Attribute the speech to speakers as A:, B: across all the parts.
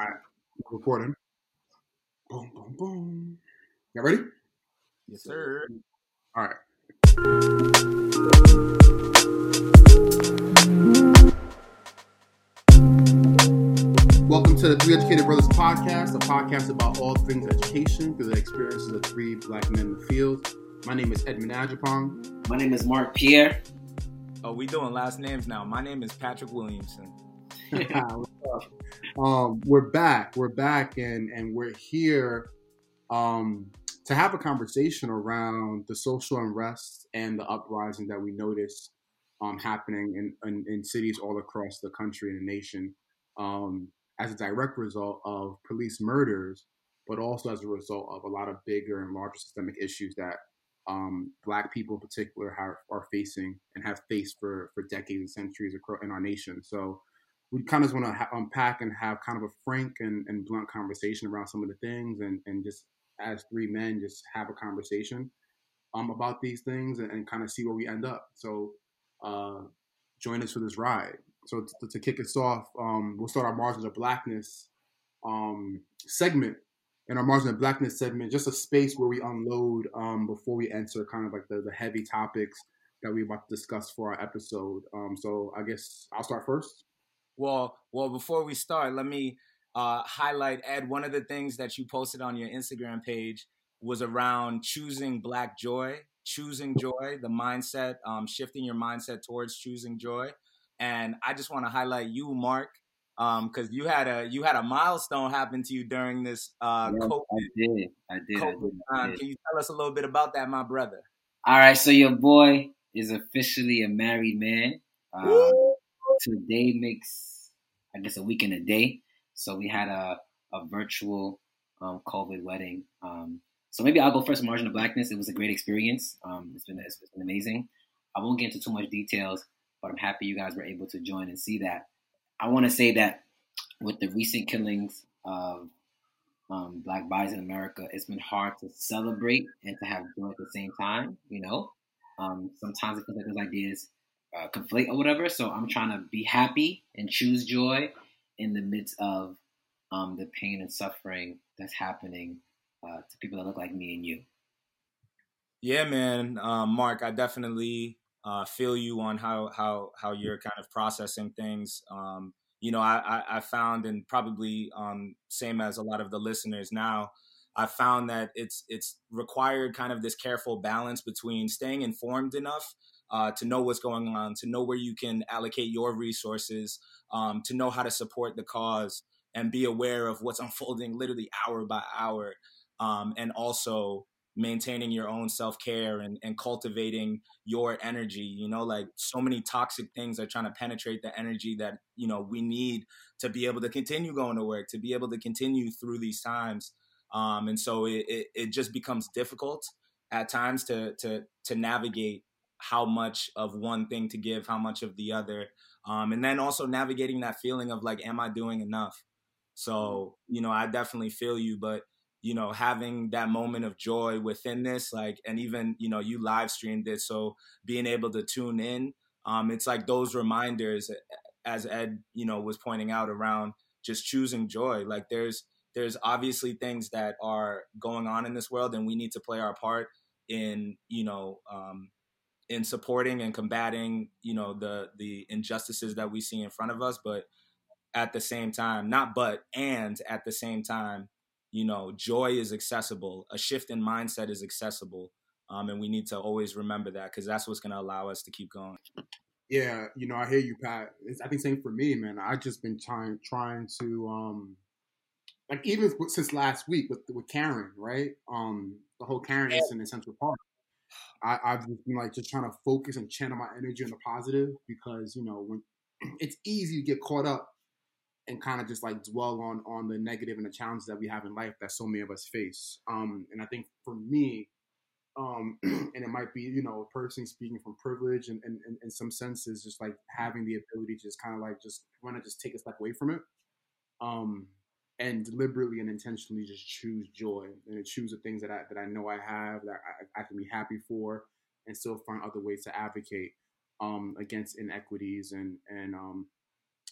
A: All right, recording. Boom, boom, boom. You ready?
B: Yes, sir.
A: All right. Welcome to the Three Educated Brothers podcast, a podcast about all things education through the experiences of three black men in the field. My name is Edmund Adjapong.
C: My name is Mark Pierre.
B: Oh, we doing last names now. My name is Patrick Williamson.
A: um, we're back. We're back, and and we're here um, to have a conversation around the social unrest and the uprising that we notice um, happening in, in, in cities all across the country and the nation um, as a direct result of police murders, but also as a result of a lot of bigger and larger systemic issues that um, Black people in particular are facing and have faced for, for decades and centuries across, in our nation. So we kind of just want to ha- unpack and have kind of a frank and, and blunt conversation around some of the things and, and just as three men just have a conversation um, about these things and, and kind of see where we end up. So uh, join us for this ride. So to, to kick us off, um, we'll start our margins of blackness um, segment. In our margins of blackness segment, just a space where we unload um, before we enter kind of like the, the heavy topics that we're about to discuss for our episode. Um, so I guess I'll start first.
B: Well, well, before we start, let me uh, highlight Ed. One of the things that you posted on your Instagram page was around choosing Black joy, choosing joy, the mindset, um, shifting your mindset towards choosing joy. And I just want to highlight you, Mark, because um, you had a you had a milestone happen to you during this uh,
C: yes,
B: COVID.
C: I did. I did. I did,
B: I did. Can you tell us a little bit about that, my brother?
C: All right. So your boy is officially a married man. Um, today makes, I guess, a week and a day. So we had a a virtual um, COVID wedding. Um, so maybe I'll go first. Margin of Blackness. It was a great experience. Um, it's been it's been amazing. I won't get into too much details, but I'm happy you guys were able to join and see that. I want to say that with the recent killings of um, black bodies in America, it's been hard to celebrate and to have joy at the same time. You know, um, sometimes it feels like those ideas uh, conflate or whatever. So I'm trying to be happy and choose joy in the midst of um, the pain and suffering that's happening uh, to people that look like me and you.
B: Yeah, man, um, Mark, I definitely uh, feel you on how how how you're kind of processing things. Um, you know, I, I, I found, and probably um, same as a lot of the listeners now, I found that it's it's required kind of this careful balance between staying informed enough uh, to know what's going on, to know where you can allocate your resources, um, to know how to support the cause, and be aware of what's unfolding literally hour by hour, um, and also maintaining your own self care and, and cultivating your energy. You know, like so many toxic things are trying to penetrate the energy that you know we need to be able to continue going to work, to be able to continue through these times. Um, and so it, it, it just becomes difficult at times to to to navigate how much of one thing to give, how much of the other, um, and then also navigating that feeling of like, am I doing enough? So you know, I definitely feel you, but you know, having that moment of joy within this, like, and even you know, you live streamed it, so being able to tune in, um, it's like those reminders, as Ed, you know, was pointing out around just choosing joy. Like, there's there's obviously things that are going on in this world and we need to play our part in you know um, in supporting and combating you know the the injustices that we see in front of us but at the same time not but and at the same time you know joy is accessible. A shift in mindset is accessible um, and we need to always remember that because that's what's going to allow us to keep going.
A: Yeah you know i hear you pat. It's, i think same for me man. I've just been trying trying to um like even since last week with with Karen, right? Um, the whole Karen incident in Central Park. I, I've been like just trying to focus and channel my energy on the positive because you know when it's easy to get caught up and kind of just like dwell on on the negative and the challenges that we have in life that so many of us face. Um, and I think for me, um, and it might be you know a person speaking from privilege and, and, and in some senses just like having the ability to just kind of like just want to just take a step away from it. Um, and deliberately and intentionally just choose joy and choose the things that I that I know I have that I, I can be happy for, and still find other ways to advocate um, against inequities and and um,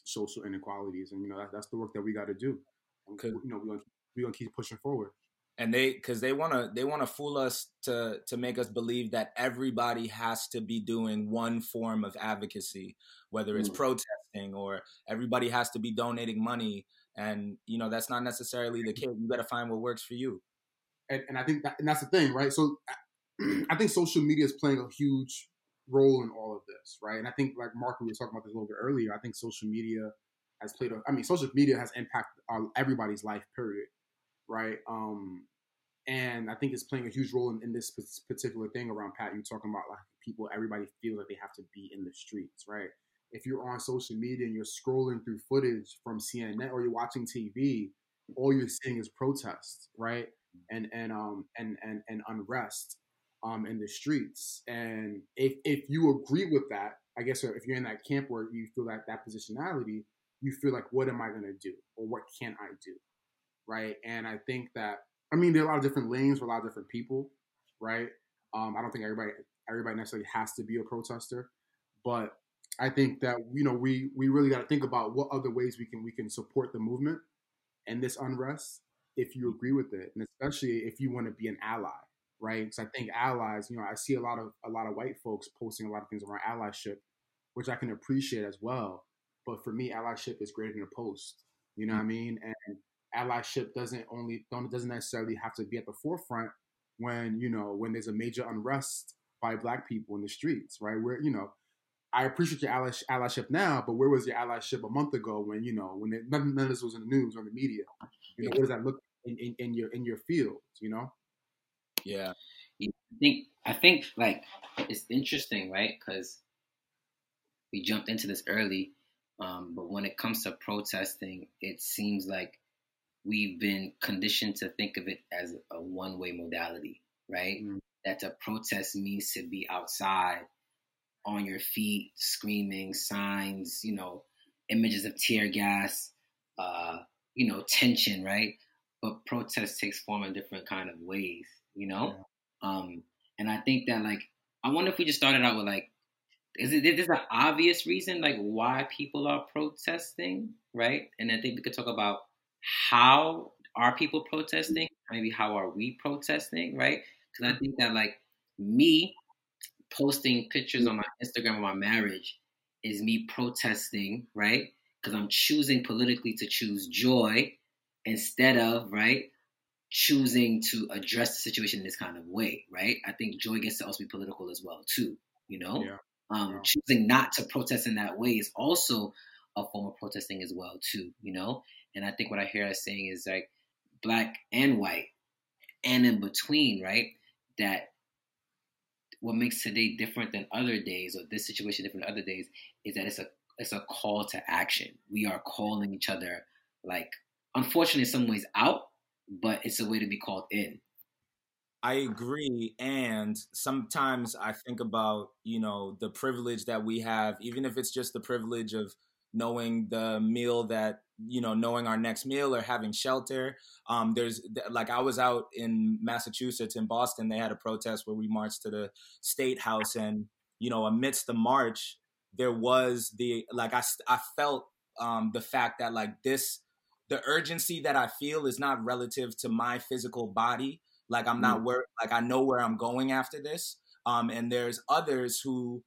A: social inequalities. And you know that, that's the work that we got to do. And, you know, we're gonna, we're gonna keep pushing forward
B: and they because they want to they want to fool us to to make us believe that everybody has to be doing one form of advocacy whether it's mm. protesting or everybody has to be donating money and you know that's not necessarily the case you got to find what works for you
A: and, and i think that, and that's the thing right so i think social media is playing a huge role in all of this right and i think like mark we were talking about this a little bit earlier i think social media has played a i mean social media has impacted everybody's life period right? Um, and I think it's playing a huge role in, in, this particular thing around Pat. You talking about like people, everybody feels like they have to be in the streets, right? If you're on social media and you're scrolling through footage from CNN or you're watching TV, all you're seeing is protests, right? And and um and and and unrest um in the streets. And if if you agree with that, I guess if you're in that camp where you feel like that positionality, you feel like, what am I gonna do, or what can I do? right? And I think that I mean there are a lot of different lanes for a lot of different people, right? Um, I don't think everybody everybody necessarily has to be a protester, but I think that you know we we really got to think about what other ways we can we can support the movement and this unrest if you agree with it, and especially if you want to be an ally, right? Because I think allies, you know, I see a lot of a lot of white folks posting a lot of things around allyship, which I can appreciate as well. But for me, allyship is greater than a post. You know what I mm. mean? And allyship doesn't only don't doesn't necessarily have to be at the forefront when you know when there's a major unrest by black people in the streets, right? Where you know, I appreciate your ally, allyship now, but where was your allyship a month ago when you know when it, none, none, of this was in the news or in the media? You know, what does that look in, in, in your in your field? You know?
B: Yeah.
C: I think I think like it's interesting, right? Because we jumped into this early, um, but when it comes to protesting, it seems like we've been conditioned to think of it as a one way modality, right? Mm. That to protest means to be outside on your feet, screaming, signs, you know, images of tear gas, uh, you know, tension, right? But protest takes form in different kind of ways, you know? Yeah. Um, and I think that like I wonder if we just started out with like is it is an obvious reason like why people are protesting, right? And I think we could talk about how are people protesting? Maybe how are we protesting, right? Because I think that like me posting pictures on my Instagram of my marriage is me protesting, right? Because I'm choosing politically to choose joy instead of, right, choosing to address the situation in this kind of way, right? I think joy gets to also be political as well, too, you know? Yeah. Um, yeah. Choosing not to protest in that way is also a form of protesting as well, too, you know? And I think what I hear us saying is like black and white and in between, right? That what makes today different than other days or this situation different than other days is that it's a it's a call to action. We are calling each other like unfortunately in some ways out, but it's a way to be called in.
B: I agree. And sometimes I think about, you know, the privilege that we have, even if it's just the privilege of knowing the meal that you know knowing our next meal or having shelter. Um, there's like i was out in massachusetts in boston they had a protest where we marched to the state house and you know amidst the march there was the like i, I felt um, the fact that like this the urgency that i feel is not relative to my physical body. Like i'm not mm. where like i know where i'm going after this. Um, and there's others who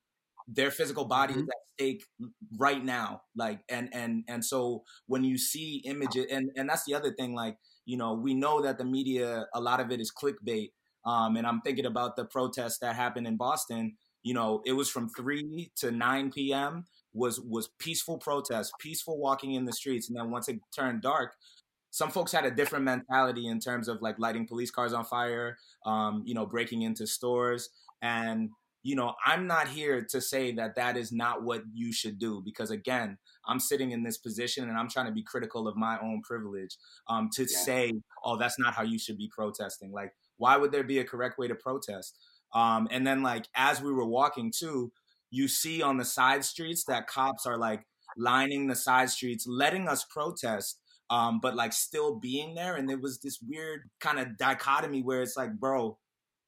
B: their physical body mm-hmm. is at stake right now like and and and so when you see images and and that's the other thing like you know we know that the media a lot of it is clickbait um and i'm thinking about the protests that happened in boston you know it was from 3 to 9 p.m was was peaceful protest peaceful walking in the streets and then once it turned dark some folks had a different mentality in terms of like lighting police cars on fire um you know breaking into stores and you know, I'm not here to say that that is not what you should do because again, I'm sitting in this position and I'm trying to be critical of my own privilege um, to yeah. say, oh, that's not how you should be protesting. Like, why would there be a correct way to protest? Um, and then, like, as we were walking too, you see on the side streets that cops are like lining the side streets, letting us protest. Um, but like still being there, and it was this weird kind of dichotomy where it's like, bro,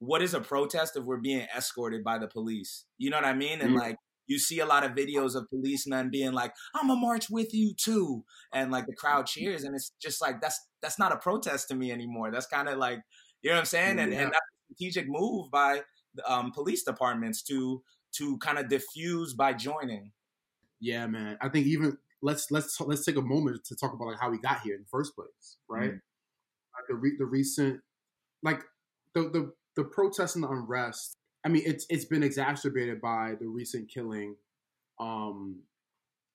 B: what is a protest if we're being escorted by the police? You know what I mean? And mm-hmm. like you see a lot of videos of policemen being like, "I'm gonna march with you too," and like the crowd cheers, and it's just like that's that's not a protest to me anymore. That's kind of like you know what I'm saying, and, yeah. and that's a strategic move by um, police departments to to kind of diffuse by joining.
A: Yeah, man. I think even let's let's let's take a moment to talk about like how we got here in the first place, right? Mm-hmm. Like the re- the recent like the the the protests and the unrest I mean, it's it's been exacerbated by the recent killing, um,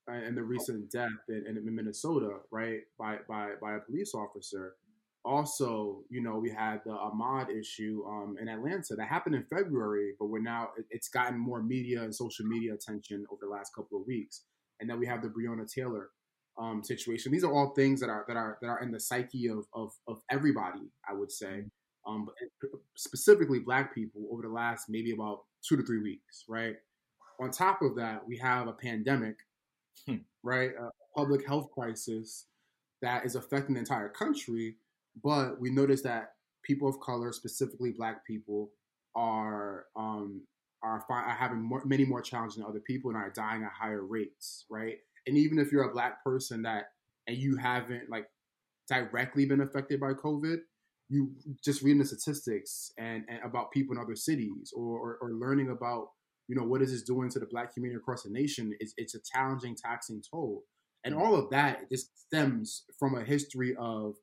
A: and the recent death in, in Minnesota, right, by by by a police officer. Also, you know, we had the Ahmaud issue um, in Atlanta that happened in February, but we're now it's gotten more media and social media attention over the last couple of weeks. And then we have the Breonna Taylor um, situation. These are all things that are that are that are in the psyche of of, of everybody. I would say um, specifically black people over the last maybe about two to three weeks, right? On top of that, we have a pandemic, hmm. right? A public health crisis that is affecting the entire country. But we notice that people of color, specifically black people, are um, are, fi- are having more, many more challenges than other people and are dying at higher rates, right? And even if you're a black person that and you haven't like directly been affected by COVID, you just reading the statistics and, and about people in other cities or, or, or, learning about you know what is this doing to the black community across the nation it's, it's a challenging taxing toll. And mm-hmm. all of that just stems from a history of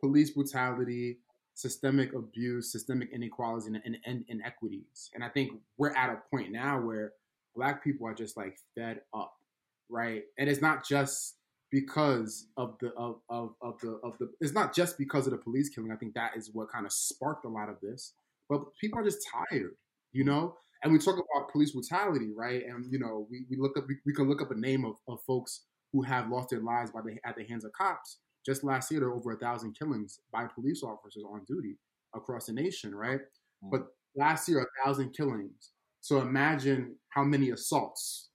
A: police brutality systemic abuse systemic inequalities and, and, and inequities. And i think we're at a point now where black people are just like fed up right? And it's not just because of the of, of, of the of the it's not just because of the police killing i think that is what kind of sparked a lot of this but people are just tired you know? And we talk about police brutality right? And you know we, we look up we, we can look up a name of, of folks who have lost their lives by the at the hands of cops. Just last year there were over a thousand killings by police officers on duty across the nation right? Mm-hmm. but last year a thousand killings. So imagine how many assaults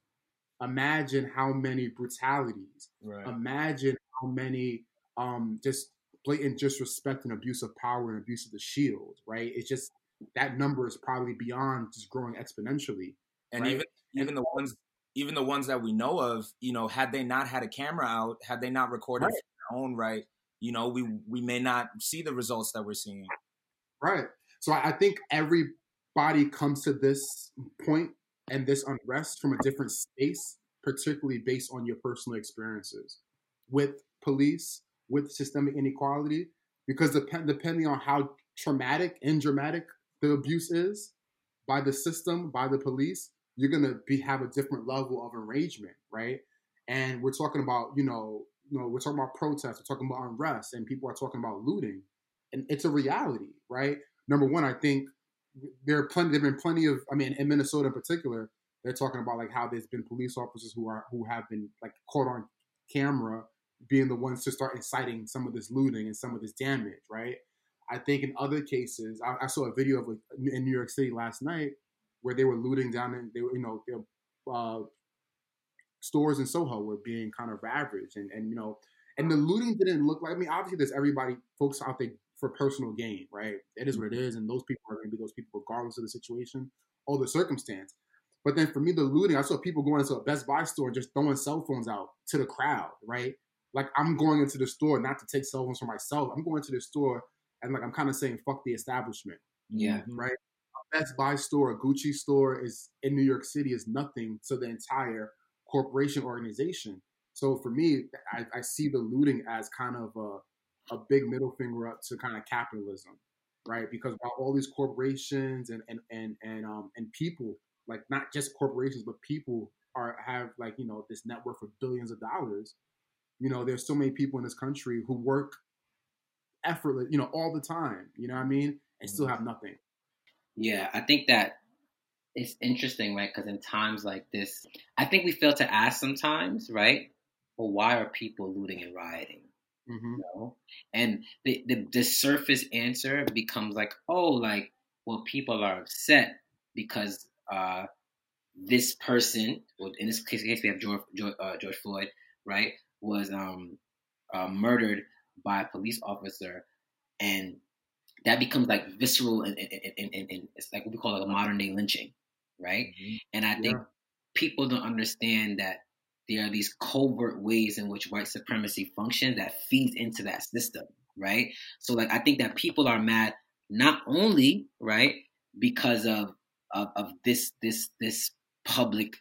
A: imagine how many brutalities right. imagine how many um just blatant disrespect and abuse of power and abuse of the shield right it's just that number is probably beyond just growing exponentially
B: and right? even even the ones even the ones that we know of you know had they not had a camera out had they not recorded right. their own right you know we we may not see the results that we're seeing
A: right so i think everybody comes to this point and this unrest from a different space, particularly based on your personal experiences with police, with systemic inequality, because dep- depending on how traumatic and dramatic the abuse is by the system, by the police, you're gonna be have a different level of arrangement, right? And we're talking about, you know, you know, we're talking about protests, we're talking about unrest, and people are talking about looting, and it's a reality, right? Number one, I think there are plenty. There've been plenty of. I mean, in Minnesota in particular, they're talking about like how there's been police officers who are who have been like caught on camera being the ones to start inciting some of this looting and some of this damage. Right. I think in other cases, I, I saw a video of in New York City last night where they were looting down and they were you know their uh, stores in Soho were being kind of ravaged and and you know and the looting didn't look like I mean obviously there's everybody folks out there for personal gain, right? It is what it is, and those people are going to be those people regardless of the situation or the circumstance. But then for me, the looting, I saw people going into a Best Buy store and just throwing cell phones out to the crowd, right? Like I'm going into the store not to take cell phones for myself. I'm going to the store and like I'm kind of saying fuck the establishment.
C: Yeah. Mm-hmm.
A: Right. A Best Buy store, a Gucci store is in New York City is nothing to the entire corporation organization. So for me, I, I see the looting as kind of a a big middle finger up to kind of capitalism, right? Because while all these corporations and and and and um and people, like not just corporations but people are have like you know this net worth of billions of dollars. You know, there's so many people in this country who work effortless, you know, all the time. You know what I mean? And still mm-hmm. have nothing.
C: Yeah, I think that it's interesting, right? Because in times like this, I think we fail to ask sometimes, right? Well, why are people looting and rioting? Mm-hmm. You know? And the, the, the surface answer becomes like, oh, like, well, people are upset because uh, this person, well, in this case, case we have George, George, uh, George Floyd, right, was um, uh, murdered by a police officer, and that becomes like visceral and, and, and, and, and it's like what we call like a modern day lynching, right? Mm-hmm. And I think yeah. people don't understand that there are these covert ways in which white supremacy functions that feeds into that system, right? So like I think that people are mad not only, right, because of of, of this this this public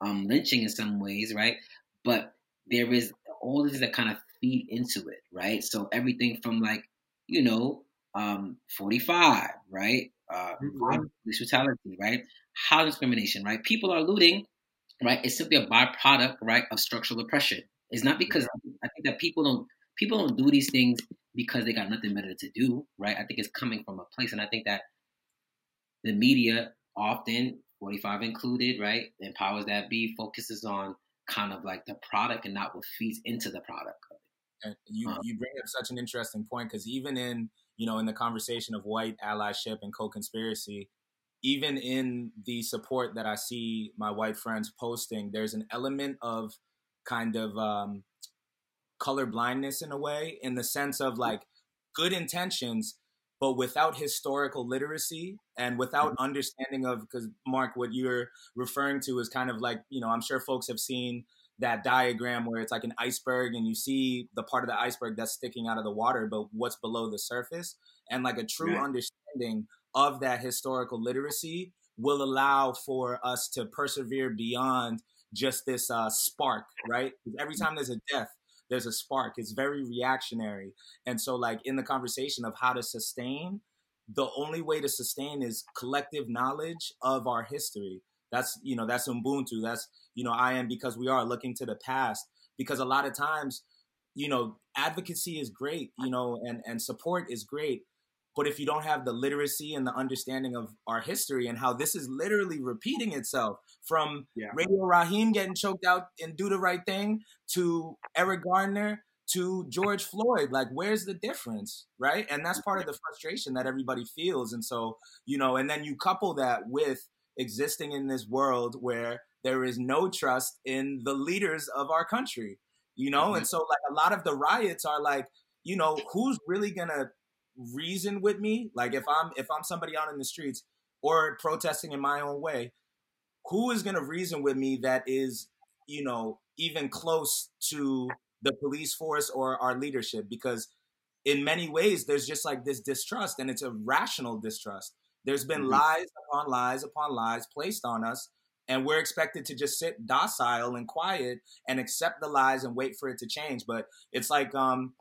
C: um, lynching in some ways, right? But there is all this that kind of feed into it, right? So everything from like, you know, um, 45, right? Uh, mm-hmm. police brutality, right? Housing discrimination, right? People are looting right, it's simply a byproduct, right, of structural oppression. It's not because I think that people don't people don't do these things because they got nothing better to do, right? I think it's coming from a place, and I think that the media often, 45 included, right, and powers that be focuses on kind of like the product and not what feeds into the product.
B: And you um, you bring up such an interesting point because even in you know in the conversation of white allyship and co-conspiracy, even in the support that I see my white friends posting, there's an element of kind of um, color blindness in a way, in the sense of like good intentions, but without historical literacy and without mm-hmm. understanding of, because Mark, what you're referring to is kind of like, you know, I'm sure folks have seen that diagram where it's like an iceberg and you see the part of the iceberg that's sticking out of the water, but what's below the surface. And like a true right. understanding of that historical literacy will allow for us to persevere beyond just this uh, spark, right? Every time there's a death, there's a spark. It's very reactionary. And so, like, in the conversation of how to sustain, the only way to sustain is collective knowledge of our history. That's, you know, that's Ubuntu. That's, you know, I am because we are looking to the past. Because a lot of times, you know, advocacy is great, you know, and, and support is great. But if you don't have the literacy and the understanding of our history and how this is literally repeating itself from yeah. Radio Raheem getting choked out and do the right thing to Eric Garner to George Floyd, like where's the difference, right? And that's part of the frustration that everybody feels. And so, you know, and then you couple that with existing in this world where there is no trust in the leaders of our country, you know? Mm-hmm. And so, like, a lot of the riots are like, you know, who's really gonna reason with me like if i'm if i'm somebody out in the streets or protesting in my own way who is going to reason with me that is you know even close to the police force or our leadership? Because in many ways there's just like this distrust and it's a rational distrust. There's been mm-hmm. lies upon lies upon lies placed on us and we're expected to just sit docile and quiet and accept the lies and wait for it to change. But it's like um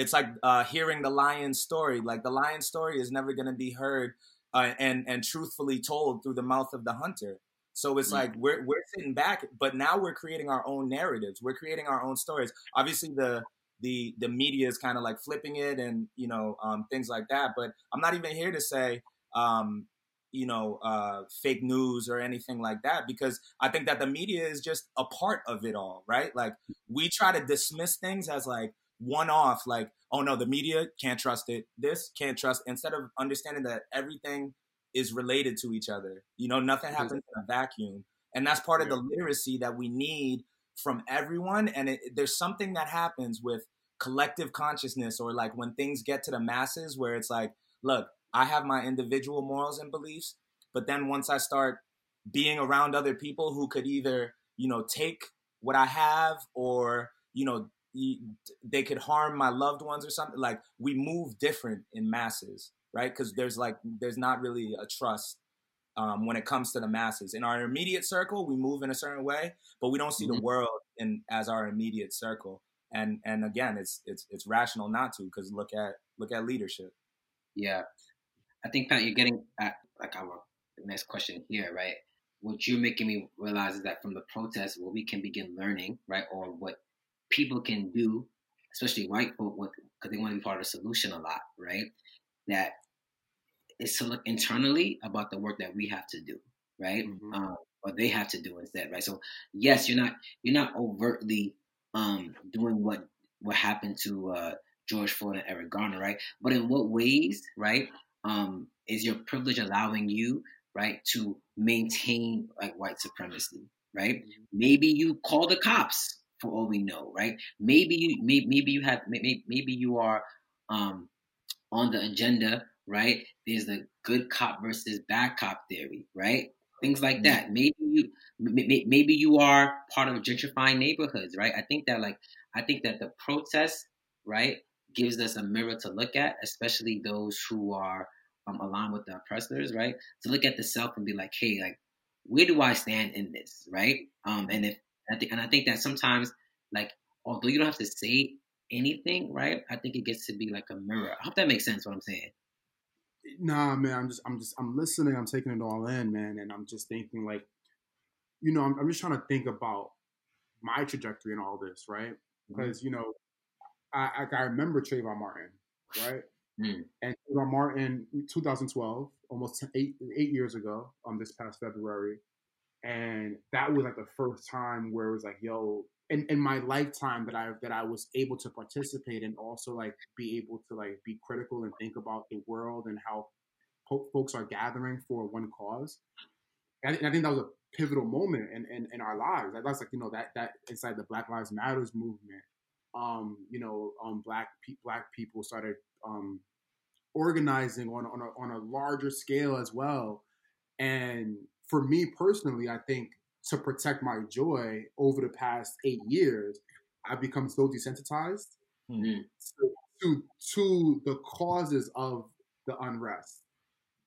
B: it's like uh, hearing the lion's story. Like the lion's story is never going to be heard uh, and and truthfully told through the mouth of the hunter. So it's mm-hmm. like we're we're sitting back, but now we're creating our own narratives. We're creating our own stories. Obviously, the the the media is kind of like flipping it and you know um, things like that. But I'm not even here to say um, you know uh, fake news or anything like that because I think that the media is just a part of it all, right? Like we try to dismiss things as like one off like oh no the media can't trust it. This can't trust instead of understanding that everything is related to each other. You know nothing happens in a vacuum. And that's part of the literacy that we need from everyone. And it, there's something that happens with collective consciousness or like when things get to the masses where it's like look i have my individual morals and beliefs but then once i start being around other people who could either you know take what i have or you know they could harm my loved ones or something like we move different in masses right? Because there's like there's not really a trust um, when it comes to the masses. In our immediate circle we move in a certain way but we don't see mm-hmm. the world in as our immediate circle. And and again it's it's it's rational not to because look at look at leadership.
C: Yeah. I think pat you're getting at like our next question here right? What you're making me realize is that from the protest what we can begin learning right or what people can do, especially white folk, because they want to be part of the solution a lot, right? That is to look internally about the work that we have to do, right? Mm-hmm. Um, or they have to do instead, right? So yes, you're not you're not overtly um, doing what what happened to uh, George Floyd and Eric Garner, right? But in what ways, right? Um, is your privilege allowing you, right, to maintain like white supremacy, right? Mm-hmm. Maybe you call the cops, for all we know, right? Maybe you maybe, maybe you have maybe maybe you are um, on the agenda, right? There's the good cop versus bad cop theory, right? things like that. Maybe you maybe you are part of gentrifying neighborhoods, right? I think that like I think that the protest, right, gives us a mirror to look at, especially those who are um, aligned with the oppressors, right? To look at the self and be like, hey, like, where do I stand in this, right? Um, and if I think, and I think that sometimes, like, although you don't have to say anything, right? I think it gets to be like a mirror. I hope that makes sense. What I'm saying.
A: Nah, man. I'm just, I'm just, I'm listening. I'm taking it all in, man, and I'm just thinking, like, you know, I'm, I'm just trying to think about my trajectory in all this, right? Because mm-hmm. you know, I, I remember Trayvon Martin, right? Mm. And Trayvon Martin, 2012, almost eight eight years ago, um, this past February, and that was like the first time where it was like, yo, in, in my lifetime that I that I was able to participate and also like be able to like be critical and think about the world and how po- folks are gathering for one cause. And I, think that was a pivotal moment in, in, in our lives. That's like you know that that inside the Black Lives Matters movement um, you know, um, black pe- black people started um, organizing on on a, on a larger scale as well. And for me personally, I think to protect my joy over the past eight years, I've become so desensitized mm-hmm. to, to to the causes of the unrest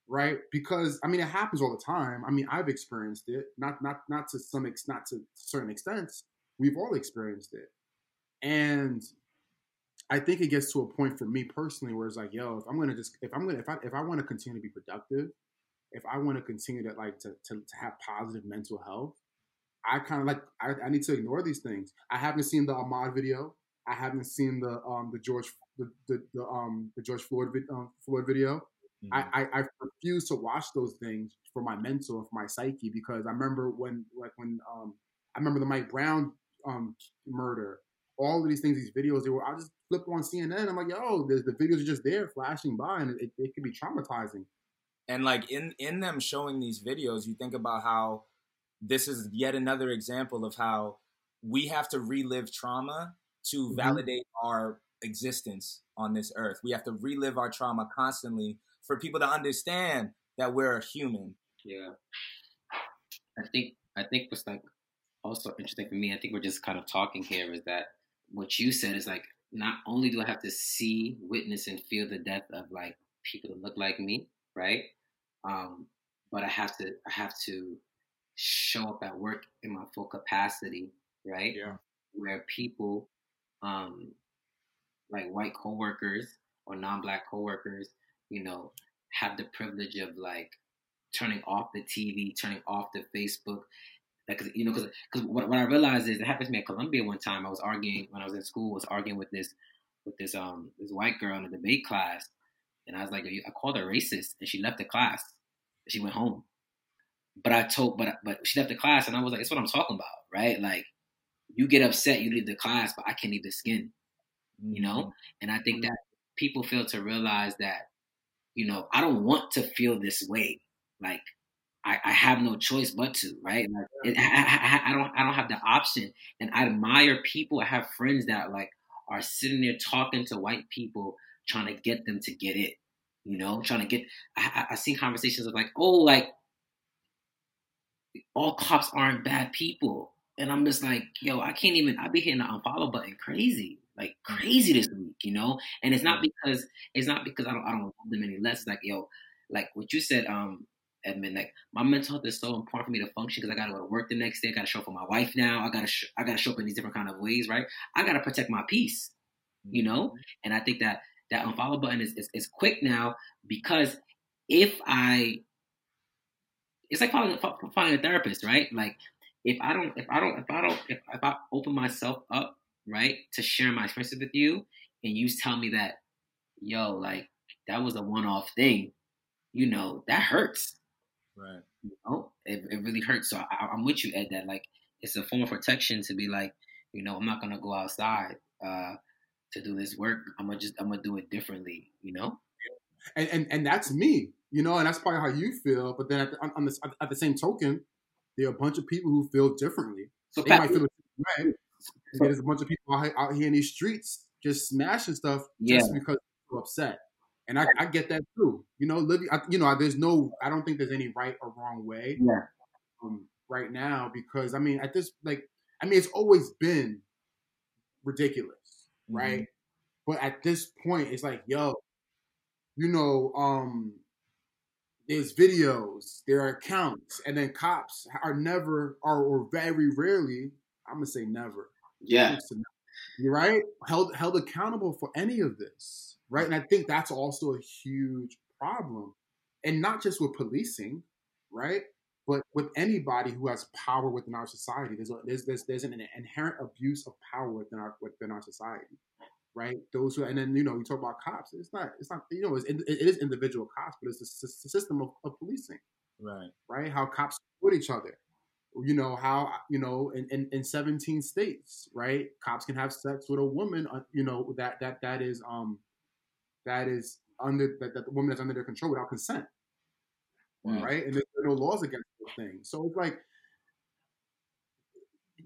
A: right? Because I mean, it happens all the time. I mean, I've experienced it, not not not to some ex, not to certain extents. We've all experienced it, and I think it gets to a point for me personally where it's like, yo, if I'm gonna just if I'm gonna if I if I want to continue to be productive, if I want to continue to like to, to, to have positive mental health, I kind of like I, I, need to ignore these things. I haven't seen the Ahmaud video. I haven't seen the um the George the the, the um the George Floyd um, Floyd video. Mm-hmm. I, I I refuse to watch those things for my mental for my psyche because I remember when like when um I remember the Mike Brown um murder all of these things, these videos, they were, I just flip on CNN. I'm like, yo, the, the videos are just there flashing by and it, it can be traumatizing.
B: And like in, in them showing these videos, you think about how this is yet another example of how we have to relive trauma to mm-hmm. validate our existence on this earth. We have to relive our trauma constantly for people to understand that we're a human.
C: Yeah. I think I think what's like also interesting for me, I think we're just kind of talking here is that what you said is like not only do I have to see, witness, and feel the death of like people that look like me, right? Um, but I have to I have to show up at work in my full capacity, right?
B: Yeah.
C: Where people, um, like white coworkers or non-black coworkers, you know, have the privilege of like turning off the TV, turning off the Facebook, like, cause, you know, because because what, what I realized is it happened to me at Columbia one time. I was arguing when I was in school. Was arguing with this with this um this white girl in a debate class, and I was like, I called her racist, and she left the class. She went home. But I told, but but she left the class, and I was like, "It's what I'm talking about, right? Like, you get upset, you leave the class, but I can't leave the skin, you know." Mm-hmm. And I think that people fail to realize that, you know, I don't want to feel this way. Like, I, I have no choice but to, right? Like, it, I, I, I, don't I don't have the option. And I admire people. I have friends that like are sitting there talking to white people, trying to get them to get it. You know, trying to get. I, I see conversations of like, oh, like all cops aren't bad people, and I'm just like, yo, I can't even. I be hitting the unfollow button crazy, like crazy this week, you know. And it's not because it's not because I don't I don't love them any less. It's like, yo, like what you said, um, Edmund. Like my mental health is so important for me to function because I got to go to work the next day. I got to show up for my wife now. I got to sh- I got to show up in these different kind of ways, right? I got to protect my peace, you know. Mm-hmm. And I think that that unfollow button is, is, is quick now because if I, it's like finding, finding a therapist, right? Like if I don't if I don't if I don't if, if I open myself up, right, to share my experiences with you, and you tell me that, yo, like that was a one off thing, you know, that hurts
B: Right.
C: You know, it, it really hurts. So I, am with you, Ed. That like it's a form of protection to be like, you know, I'm not gonna go outside uh, to do this work. I'm gonna just I'm gonna do it differently. You know.
A: And and and that's me. You know, and that's probably how you feel. But then at the, on the, at the same token, there are a bunch of people who feel differently. So they Pat, might feel the same way. There's a bunch of people out, out here in these streets just smashing stuff yeah. just because they're upset. And I, I get that too. You know, living, I, you know, there's no, I don't think there's any right or wrong way.
C: Yeah.
A: um, right now because I mean, at this like, I mean, it's always been ridiculous, right? Mm-hmm. But at this point, it's like, yo, you know, um, there's videos, there are accounts, and then cops are never, or, or very rarely, I'm gonna say never.
C: Yeah.
A: You're right. Held held accountable for any of this, right? And I think that's also a huge problem, and not just with policing, right? But with anybody who has power within our society, there's a, there's, there's there's an inherent abuse of power within our within our society, right? Those who and then you know you talk about cops. It's not it's not you know it's, it is individual cops, but it's the system of, of policing,
B: right?
A: Right? How cops support each other, you know how you know in, in, in 17 states right cops can have sex with a woman uh, you know that that that is um that is under that, that the woman is under their control without consent mm. right and there's no laws against things so it's like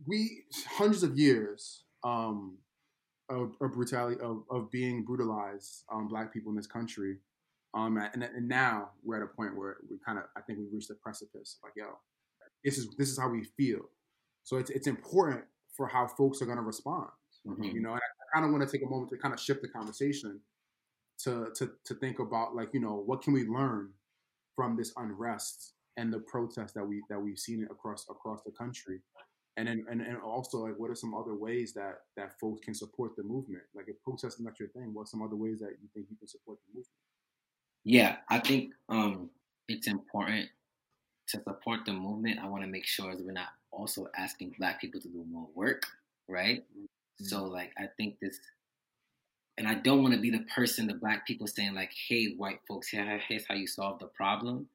A: we hundreds of years um of, of brutality of, of being brutalized um black people in this country um and, and now we're at a point where we kind of i think we've reached the precipice like yo this is this is how we feel. So it's it's important for how folks are going to respond. Mm-hmm. You know, and I, I kind of want to take a moment to kind of shift the conversation to to to think about like you know what can we learn from this unrest and the protests that we that we've seen across across the country and then and, and also like what are some other ways that that folks can support the movement like if protesting not your thing what are some other ways that you think you can support the movement
C: yeah i think um it's important to support the movement, I want to make sure that we're not also asking black people to do more work, right? Mm-hmm. So like I think this and I don't want to be the person, the black people saying like, hey, white folks, here's how you solve the problem.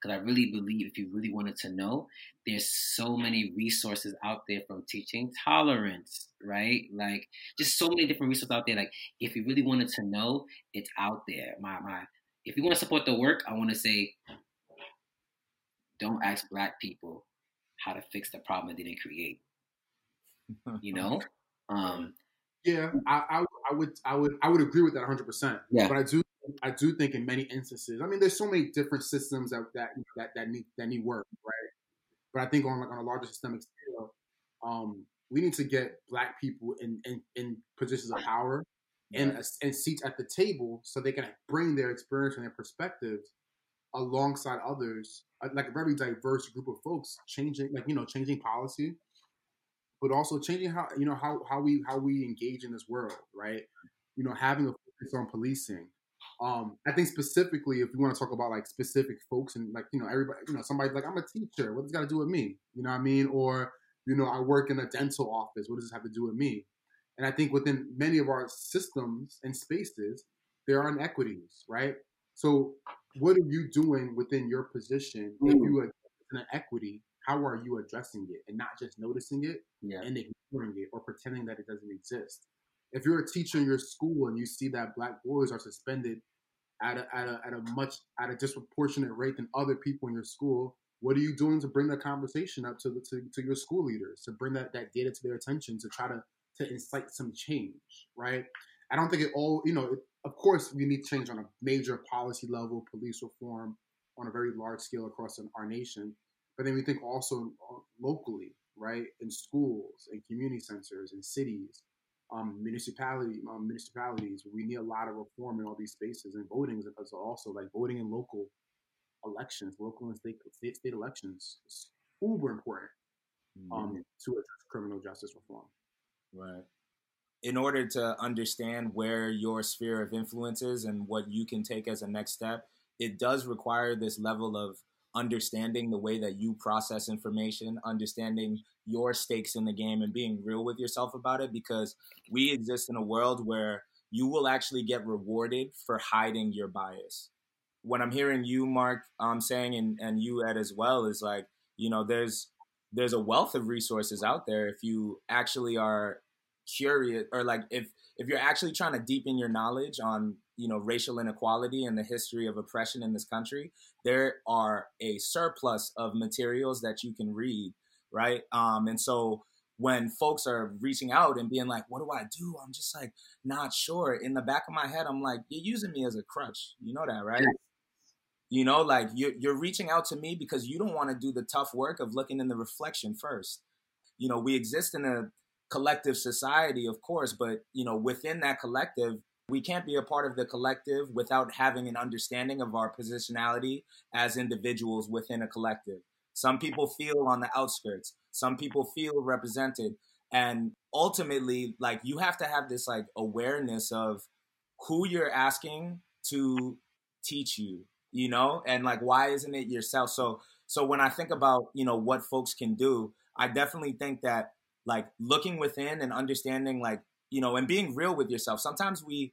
C: Because I really believe if you really wanted to know, there's so many resources out there from teaching tolerance, right? Like just so many different resources out there. Like if you really wanted to know, it's out there. My my if you want to support the work, I want to say don't ask black people how to fix the problem they didn't create. You know? Um,
A: yeah, I, I, I, would I would I would agree with that 100. percent
C: Yeah,
A: but I do I do think in many instances, I mean, there's so many different systems that that that, that need that need work, right? But I think on like on a larger systemic scale, um, we need to get black people in in, in positions of power and and seats at the table so they can bring their experience and their perspectives alongside others, uh, like a very diverse group of folks, changing like you know changing policy, but also changing how you know how how we how we engage in this world, right? You know, having a focus on policing. Um, I think specifically, if you want to talk about like specific folks and like you know everybody, you know, somebody's like I'm a teacher. What does this got to do with me? You know what I mean? Or you know, I work in a dental office. What does this have to do with me? And I think within many of our systems and spaces, there are inequities, right? So what are you doing within your position mm. if you are an equity how are you addressing it and not just noticing it
C: yeah.
A: and ignoring it or pretending that it doesn't exist if you're a teacher in your school and you see that black boys are suspended at a, at a, at a much at a disproportionate rate than other people in your school what are you doing to bring that conversation up to, the, to, to your school leaders to bring that, that data to their attention to try to to incite some change right i don't think it all you know it, of course, we need change on a major policy level, police reform on a very large scale across our nation. But then we think also uh, locally, right, in schools, in community centers, in cities, um, municipality, um, municipalities. We need a lot of reform in all these spaces, and voting is also like voting in local elections, local and state state, state elections is uber important um, mm-hmm. to address criminal justice reform.
B: Right in order to understand where your sphere of influence is and what you can take as a next step, it does require this level of understanding the way that you process information, understanding your stakes in the game, and being real with yourself about it because we exist in a world where you will actually get rewarded for hiding your bias. What I'm hearing you, Mark, um, saying, and, and you, Ed, as well, is like, you know, there's there's a wealth of resources out there if you actually are curious or like if if you're actually trying to deepen your knowledge on you know racial inequality and the history of oppression in this country there are a surplus of materials that you can read right? Um and so when folks are reaching out and being like what do i do? I'm just like not sure in the back of my head i'm like you're using me as a crutch. You know that right? You know, like you're, you're reaching out to me because you don't want to do the tough work of looking in the reflection first. You know, we exist in a collective society, of course, but, you know, within that collective, we can't be a part of the collective without having an understanding of our positionality as individuals within a collective. Some people feel on the outskirts, some people feel represented. And ultimately, like, you have to have this, like, awareness of who you're asking to teach you you know and like why isn't it yourself so so when i think about you know what folks can do i definitely think that like looking within and understanding like you know and being real with yourself sometimes we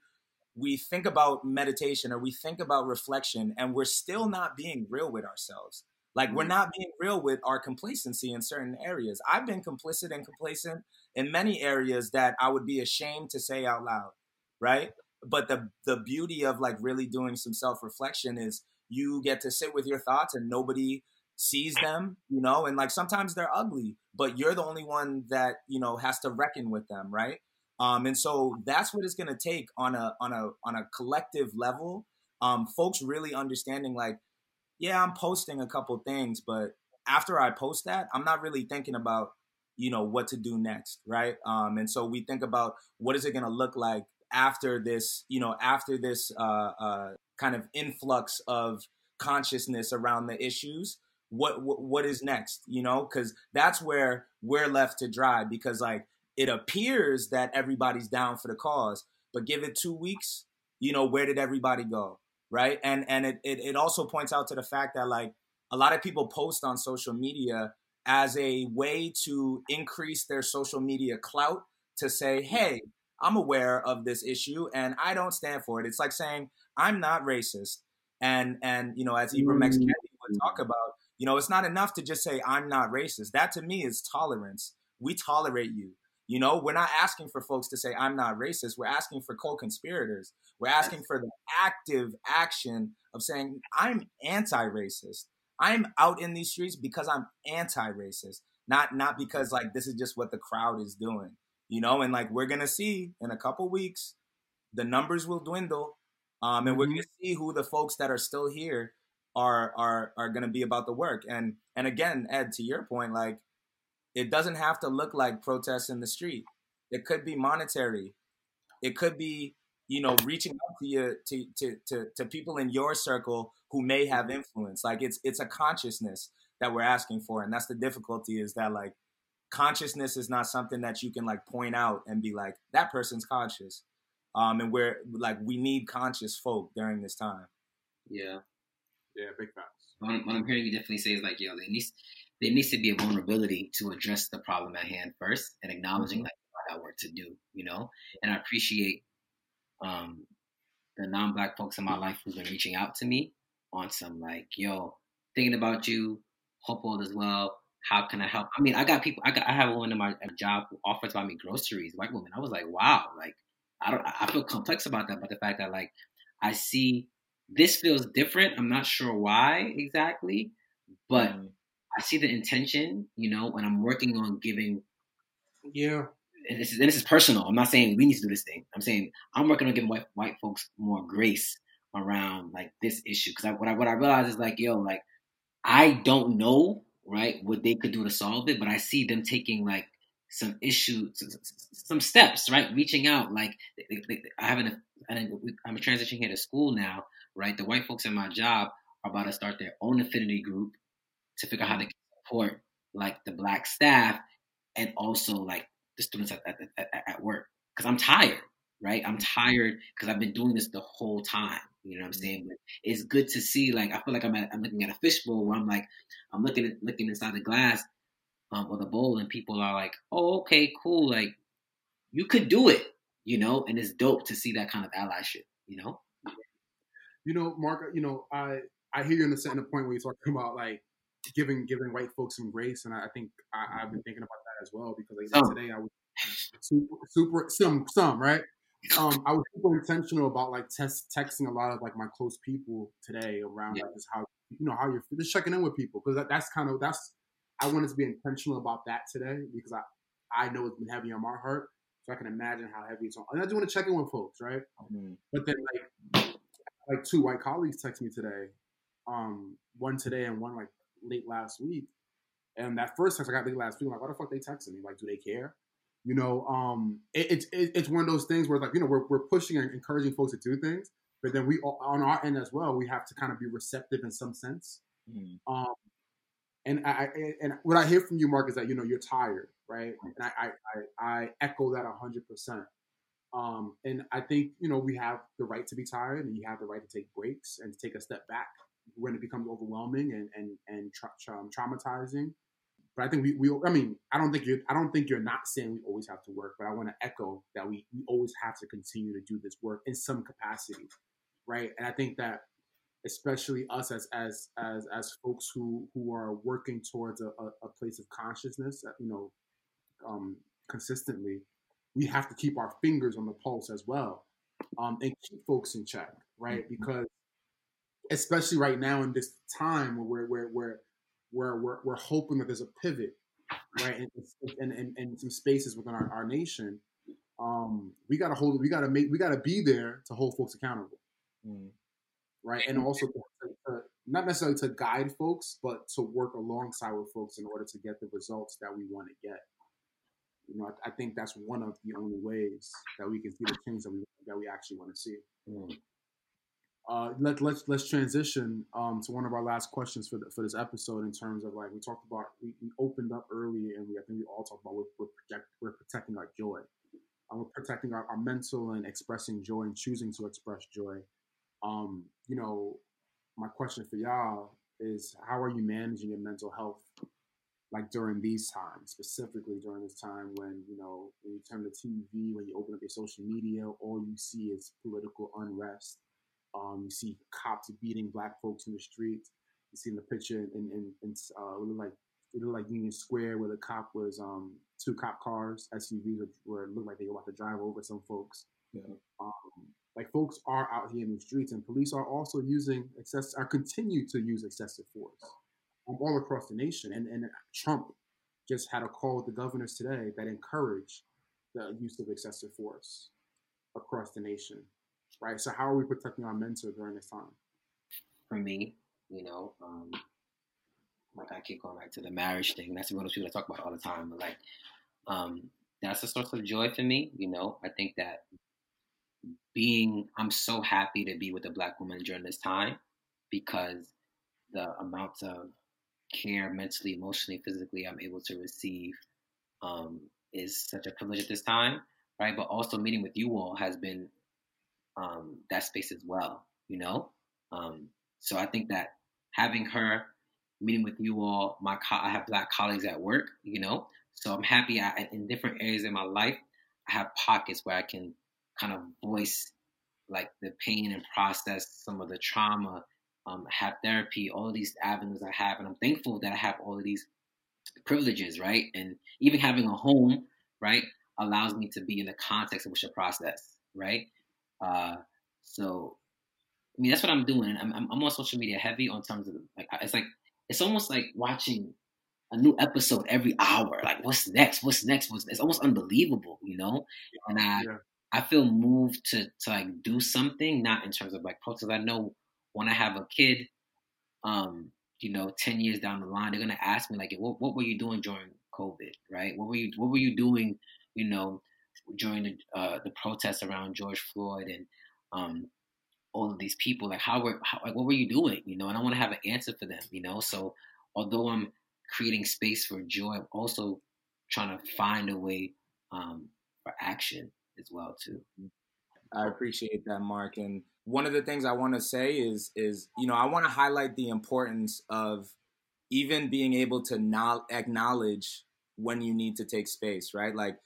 B: we think about meditation or we think about reflection and we're still not being real with ourselves like we're mm. not being real with our complacency in certain areas i've been complicit and complacent in many areas that i would be ashamed to say out loud right but the the beauty of like really doing some self reflection is you get to sit with your thoughts and nobody sees them, you know, and like sometimes they're ugly, but you're the only one that, you know, has to reckon with them, right? Um, and so that's what it's going to take on a on a on a collective level. Um, folks really understanding like, yeah, I'm posting a couple things, but after I post that, I'm not really thinking about, you know, what to do next, right? Um, and so we think about what is it going to look like after this, you know, after this uh, uh, kind of influx of consciousness around the issues, what what, what is next? You know, because that's where we're left to dry. Because like it appears that everybody's down for the cause, but give it two weeks, you know, where did everybody go? Right, and and it, it, it also points out to the fact that like a lot of people post on social media as a way to increase their social media clout to say, hey, I'm aware of this issue and I don't stand for it. It's like saying I'm not racist, and and you know as Ibram X Kendi would talk mm. about, you know it's not enough to just say I'm not racist. That to me is tolerance. We tolerate you. You know, we're not asking for folks to say I'm not racist. We're asking for co-conspirators. We're asking for the active action of saying I'm anti-racist. I'm out in these streets because I'm anti-racist, not not because like this is just what the crowd is doing you know, and like we're gonna see in a couple weeks, the numbers will dwindle, um, and mm-hmm. we're gonna see who the folks that are still here are are are gonna be about the work. And and again, Ed, to your point, like it doesn't have to look like protests in the street. It could be monetary. It could be you know reaching out to you to, to to to people in your circle who may have influence. Like it's it's a consciousness that we're asking for, and that's the difficulty is that like consciousness is not something that you can like point out and be like that person's conscious um and we're like we need conscious folk during this time
C: yeah
A: yeah big facts
C: what, what i'm hearing you definitely say is like yo there needs there needs to be a vulnerability to address the problem at hand first and acknowledging mm-hmm. like I got work to do you know and i appreciate um the non-black folks in my life who've been reaching out to me on some like yo thinking about you hope all is well how can I help? I mean, I got people. I got. I have a woman in my job who offers to buy me groceries. White woman. I was like, wow. Like, I don't. I feel complex about that, but the fact that like I see this feels different. I'm not sure why exactly, but mm. I see the intention. You know, and I'm working on giving.
A: Yeah.
C: And this is and this is personal. I'm not saying we need to do this thing. I'm saying I'm working on giving white white folks more grace around like this issue because I, what I what I realize is like yo like I don't know right? What they could do to solve it, but I see them taking like some issues, some steps, right? Reaching out, like I have an, I'm transitioning here to school now, right? The white folks in my job are about to start their own affinity group to figure out how mm-hmm. they can support like the black staff and also like the students at, at, at, at work. Cause I'm tired, right? I'm mm-hmm. tired because I've been doing this the whole time. You know what I'm mm-hmm. saying? But it's good to see. Like I feel like I'm at, I'm looking at a fishbowl where I'm like I'm looking at looking inside the glass um, or the bowl, and people are like, "Oh, okay, cool. Like you could do it." You know, and it's dope to see that kind of allyship. You know.
A: You know, Mark. You know, I I hear you in the setting point where you're talking about like giving giving white folks some grace, and I, think I, have been thinking about that as well because like oh. today I was super, super some some right um, I was super intentional about like test texting a lot of like my close people today around yeah. like just how you know how you're just checking in with people because that, that's kind of that's I wanted to be intentional about that today because I I know it's been heavy on my heart so I can imagine how heavy it's on and I just want to check in with folks right mm-hmm. but then like like two white colleagues text me today um, one today and one like late last week. And that first text I got late last week, I'm like, why the fuck they texting me? Like, do they care? You know, um, it, it's it, it's one of those things where like you know we're we're pushing and encouraging folks to do things, but then we on our end as well, we have to kind of be receptive in some sense. Mm-hmm. Um, and I, and what I hear from you, Mark, is that you know you're tired, right? And I I, I, I echo that hundred percent. Um, and I think you know we have the right to be tired, and you have the right to take breaks and to take a step back when it becomes overwhelming and and and tra- tra- traumatizing. But I think we, we I mean I don't think you I don't think you're not saying we always have to work, but I want to echo that we we always have to continue to do this work in some capacity, right? And I think that especially us as as as as folks who who are working towards a, a place of consciousness, uh, you know, um, consistently, we have to keep our fingers on the pulse as well, um, and keep folks in check, right? Mm-hmm. Because especially right now in this time where we're where where we're, we're hoping that there's a pivot, right? And and, and, some spaces within our, our nation, um, we gotta hold we gotta make we gotta be there to hold folks accountable. Mm right? And also to, to, not necessarily to guide folks, but to work alongside with folks in order to get the results that we want to get. You know, I, I think that's one of the only ways that we can see the things that we that we actually want to see. Mm. Uh, let let's let's transition um, to one of our last questions for the, for this episode in terms of like we talked about we, we opened up early and we I think we all talked about we're we're, we're protecting our joy, um, we're protecting our, our mental and expressing joy and choosing to express joy. Um, you know, my question for y'all is how are you managing your mental health like during these times, specifically during this time when, you know, when you turn the TV, when you open up your social media, all you see is political unrest. Um, you see cops beating black folks in the streets. You see in the picture in, in, in uh, it looked like it looked like Union Square where the cop was um, two cop cars, SUVs, where it looked like they were about to drive over some folks. Yeah. Um, like folks are out here in the streets, and police are also using excess, are continue to use excessive force um, all across the nation. And and Trump just had a call with the governors today that encouraged the use of excessive force across the nation. Right. So how are we protecting our mental during this time?
C: For me, you know, um, like I keep going back to the marriage thing. That's one of those people I talk about all the time. But like, um, that's a source of joy for me. You know, I think that being I'm so happy to be with a black woman during this time because the amount of care mentally, emotionally, physically I'm able to receive um, is such a privilege at this time, right? But also meeting with you all has been um, that space as well, you know. Um, so I think that having her meeting with you all, my co- I have black colleagues at work, you know. So I'm happy I, in different areas in my life. I have pockets where I can kind of voice like the pain and process some of the trauma, um, have therapy, all of these avenues I have, and I'm thankful that I have all of these privileges, right? And even having a home, right, allows me to be in the context of which to process, right? Uh, so, I mean, that's what I'm doing. I'm, I'm, I'm on social media heavy on terms of like it's like it's almost like watching a new episode every hour. Like, what's next? What's next? What's next? It's almost unbelievable, you know. And I, yeah. I feel moved to to like do something, not in terms of like protest. I know when I have a kid, um, you know, ten years down the line, they're gonna ask me like, what what were you doing during COVID, right? What were you what were you doing, you know, during the uh, the protests around George Floyd and um, all of these people? Like, how were how, like what were you doing, you know? And I want to have an answer for them, you know. So although I'm creating space for joy, I'm also trying to find a way um, for action as well too.
B: I appreciate that, Mark. And one of the things I want to say is is you know I want to highlight the importance of even being able to not acknowledge when you need to take space, right? Like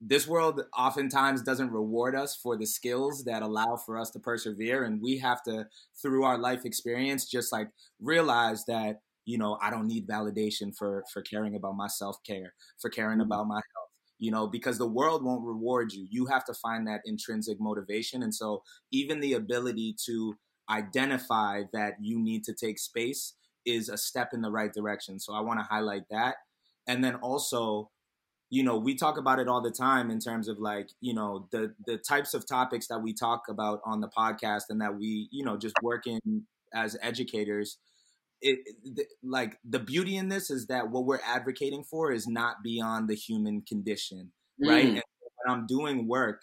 B: this world oftentimes doesn't reward us for the skills that allow for us to persevere and we have to through our life experience just like realize that you know i don't need validation for for caring about my self-care for caring mm-hmm. about my health you know, because the world won't reward you. You have to find that intrinsic motivation. And so, even the ability to identify that you need to take space is a step in the right direction. So, I want to highlight that. And then also, you know, we talk about it all the time in terms of like, you know, the the types of topics that we talk about on the podcast and that we, you know, just work in as educators. It, it, like the beauty in this is that what we're advocating for is not beyond the human condition right? Mm. and when i'm doing work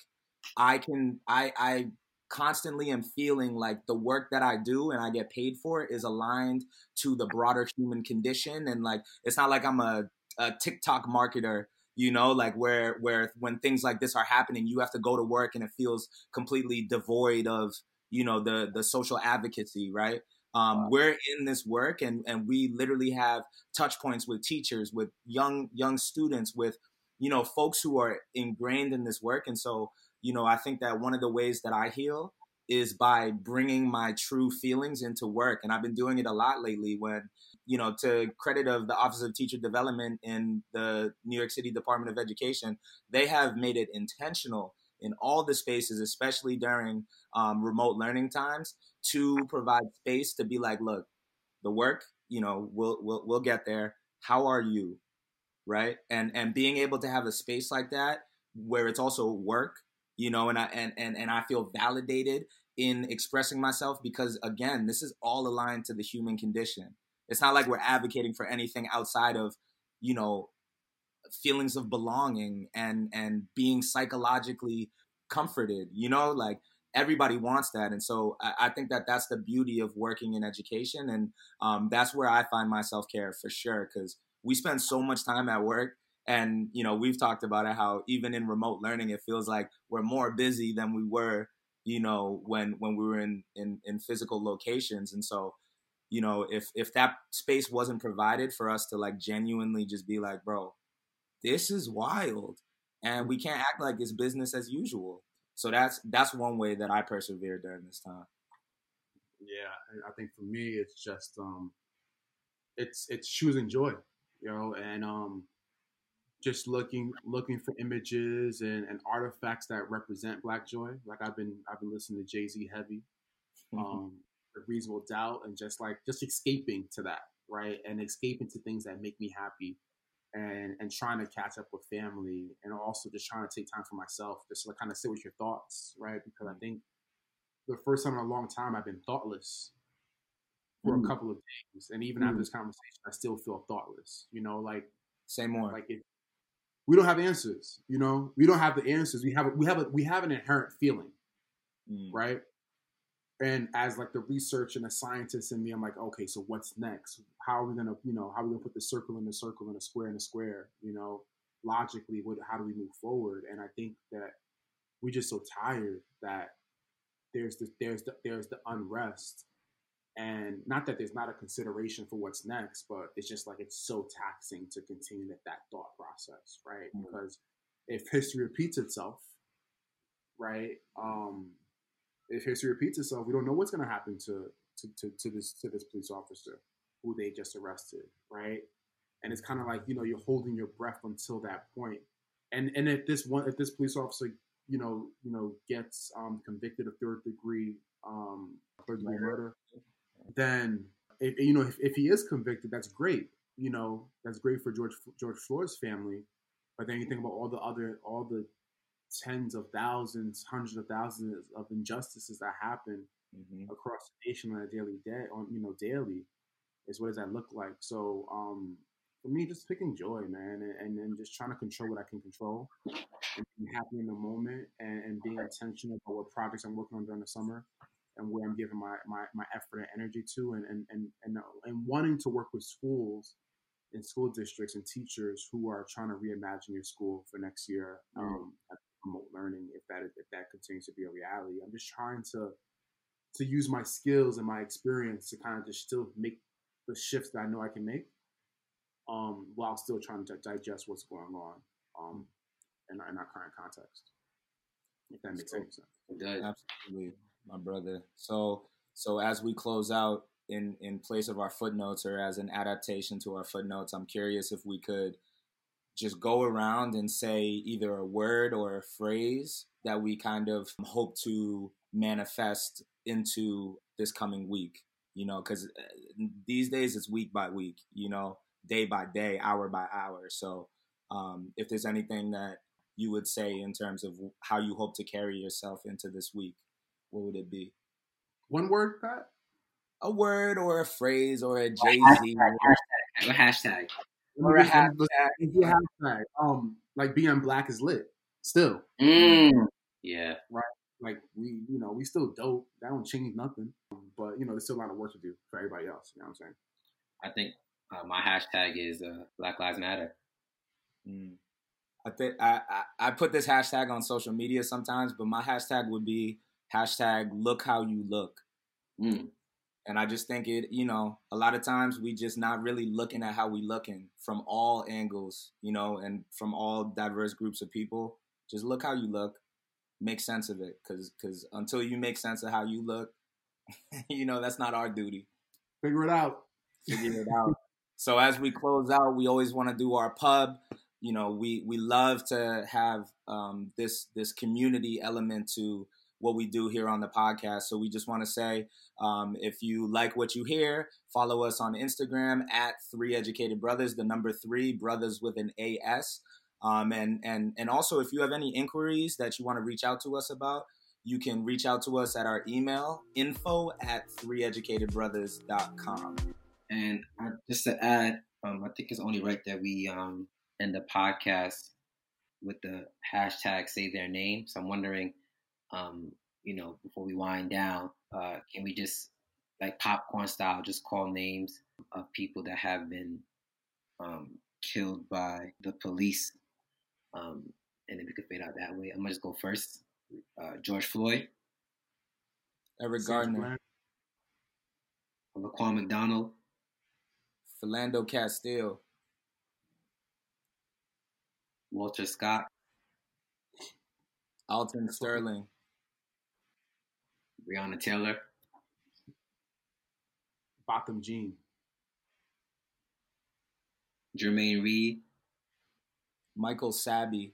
B: i can i i constantly am feeling like the work that i do and i get paid for is aligned to the broader human condition. And like it's not like i'm a, a tiktok marketer you know like where where when things like this are happening you have to go to work and it feels completely devoid of you know the the social advocacy right um, wow. We're in this work, and and we literally have touch points with teachers, with young young students, with you know folks who are ingrained in this work. And so, you know, I think that one of the ways that I heal is by bringing my true feelings into work, and I've been doing it a lot lately. When you know, to credit of the Office of Teacher Development in the New York City Department of Education, they have made it intentional in all the spaces, especially during um, remote learning times, to provide space to be like, look, the work, you know, we'll we'll we'll get there. How are you? Right? And and being able to have a space like that where it's also work, you know, and I and and, and I feel validated in expressing myself because again, this is all aligned to the human condition. It's not like we're advocating for anything outside of, you know, feelings of belonging and and being psychologically comforted, you know, like everybody wants that and so I, I, think that that's the beauty of working in education and um, that's where i find my self-care for sure because we spend so much time at work and you know we've talked about it how even in remote learning it feels like we're more busy than we were you know when when we were in in, in physical locations and so you know if if that space wasn't provided for us to like genuinely just be like bro this is wild and we can't act like it's business as usual so that's that's one way that I persevere during this time.
A: Yeah, I think for me it's just um, it's it's choosing joy, you know, and um, just looking looking for images and, and artifacts that represent Black joy. Like I've been I've been listening to Jay Z heavy, mm-hmm. um, reasonable doubt, and just like just escaping to that, right, and escaping to things that make me happy and and trying to catch up with family and also just trying to take time for myself just to kind of sit with your thoughts right because i think the first time in a long time i've been thoughtless for mm. a couple of days and even mm. after this conversation i still feel thoughtless you know like
B: say more
A: like it, we don't have answers you know we don't have the answers we have a, we have a, we have an inherent feeling mm. right and as like the research and the scientist in me, I'm like, okay, so what's next? How are we gonna, you know, how are we gonna put the circle in the circle and a square in a square? You know, logically, what, how do we move forward? And I think that we're just so tired that there's the there's the there's the unrest, and not that there's not a consideration for what's next, but it's just like it's so taxing to continue that that thought process, right? Mm-hmm. Because if history repeats itself, right? Um, if history repeats itself, we don't know what's going to happen to, to, to, to this to this police officer who they just arrested, right? And it's kind of like you know you're holding your breath until that point. And and if this one if this police officer you know you know gets um, convicted of third degree um, third degree murder, then if, you know if, if he is convicted, that's great. You know that's great for George George Floyd's family. But then you think about all the other all the tens of thousands, hundreds of thousands of injustices that happen mm-hmm. across the nation on a daily day, on you know daily, is what does that look like? So um, for me, just picking joy, man, and, then just trying to control what I can control, and being happy in the moment, and, and being intentional about what projects I'm working on during the summer, and where I'm giving my, my, my effort and energy to, and and and and, and wanting to work with schools and school districts and teachers who are trying to reimagine your school for next year um, remote learning if that if that continues to be a reality. I'm just trying to to use my skills and my experience to kind of just still make the shifts that I know I can make, um, while still trying to digest what's going on um, in, in our current context. If that makes so, any sense.
B: It does. Absolutely, my brother. So so as we close out in in place of our footnotes or as an adaptation to our footnotes, I'm curious if we could just go around and say either a word or a phrase that we kind of hope to manifest into this coming week you know because uh, these days it's week by week you know day by day hour by hour so um, if there's anything that you would say in terms of how you hope to carry yourself into this week what would it be
A: one word pat
B: a word or a phrase or a Jay
C: Z. Hashtag, hashtag.
A: Or a hashtag. hashtag. Um, like being black is lit. Still.
C: Mm. Yeah.
A: Right. Like we, you know, we still dope. That don't change nothing. But you know, there's still a lot of work to do for everybody else. You know what I'm saying?
C: I think uh, my hashtag is uh, Black Lives Matter.
B: Mm. I think I, I, I put this hashtag on social media sometimes, but my hashtag would be hashtag Look How You Look.
C: Mm.
B: And I just think it, you know, a lot of times we just not really looking at how we looking from all angles, you know, and from all diverse groups of people. Just look how you look, make sense of it, because because until you make sense of how you look, you know, that's not our duty.
A: Figure it out.
B: Figure it out. So as we close out, we always want to do our pub. You know, we we love to have um, this this community element to what we do here on the podcast. So we just want to say, um, if you like what you hear, follow us on Instagram at Three Educated Brothers, the number three brothers with an AS. Um, and and and also, if you have any inquiries that you want to reach out to us about, you can reach out to us at our email info at threeeducatedbrothers.com.
C: And uh, just to add, um, I think it's only right that we um, end the podcast with the hashtag say their name. So I'm wondering um, you know, before we wind down, uh, can we just like popcorn style, just call names of people that have been um, killed by the police, um, and then we could fade out that way. I'm gonna just go first. Uh, George Floyd,
B: Eric Garner,
C: Laquan McDonald,
B: Philando Castile,
C: Walter Scott,
B: Alton Sterling,
C: Breonna Taylor,
A: Botham Jean,
C: Jermaine Reed,
B: Michael Sabbie.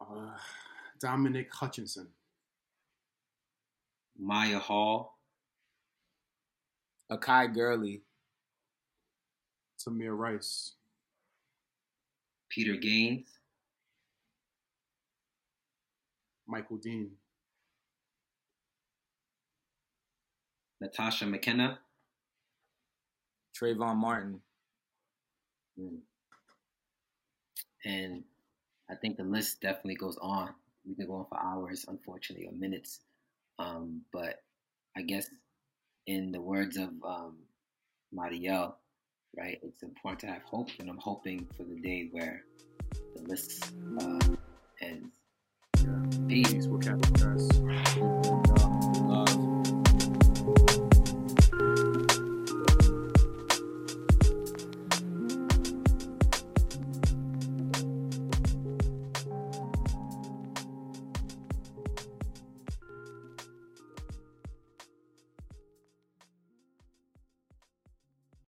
A: uh, Dominic Hutchinson,
C: Mya Hall,
B: Akai Gurley,
A: Tamir Rice,
C: Peter Gaines,
A: Michael Dean.
C: Natasha McKenna,
B: Trayvon Martin.
C: Mm. And I think the list definitely goes on. We can go on for hours, unfortunately, or minutes. Um, but I guess, in the words of um, Marielle, right, it's important to have hope, and I'm hoping for the day where the list uh, ends.
A: Yeah. Peace. Peace. We'll catch you guys.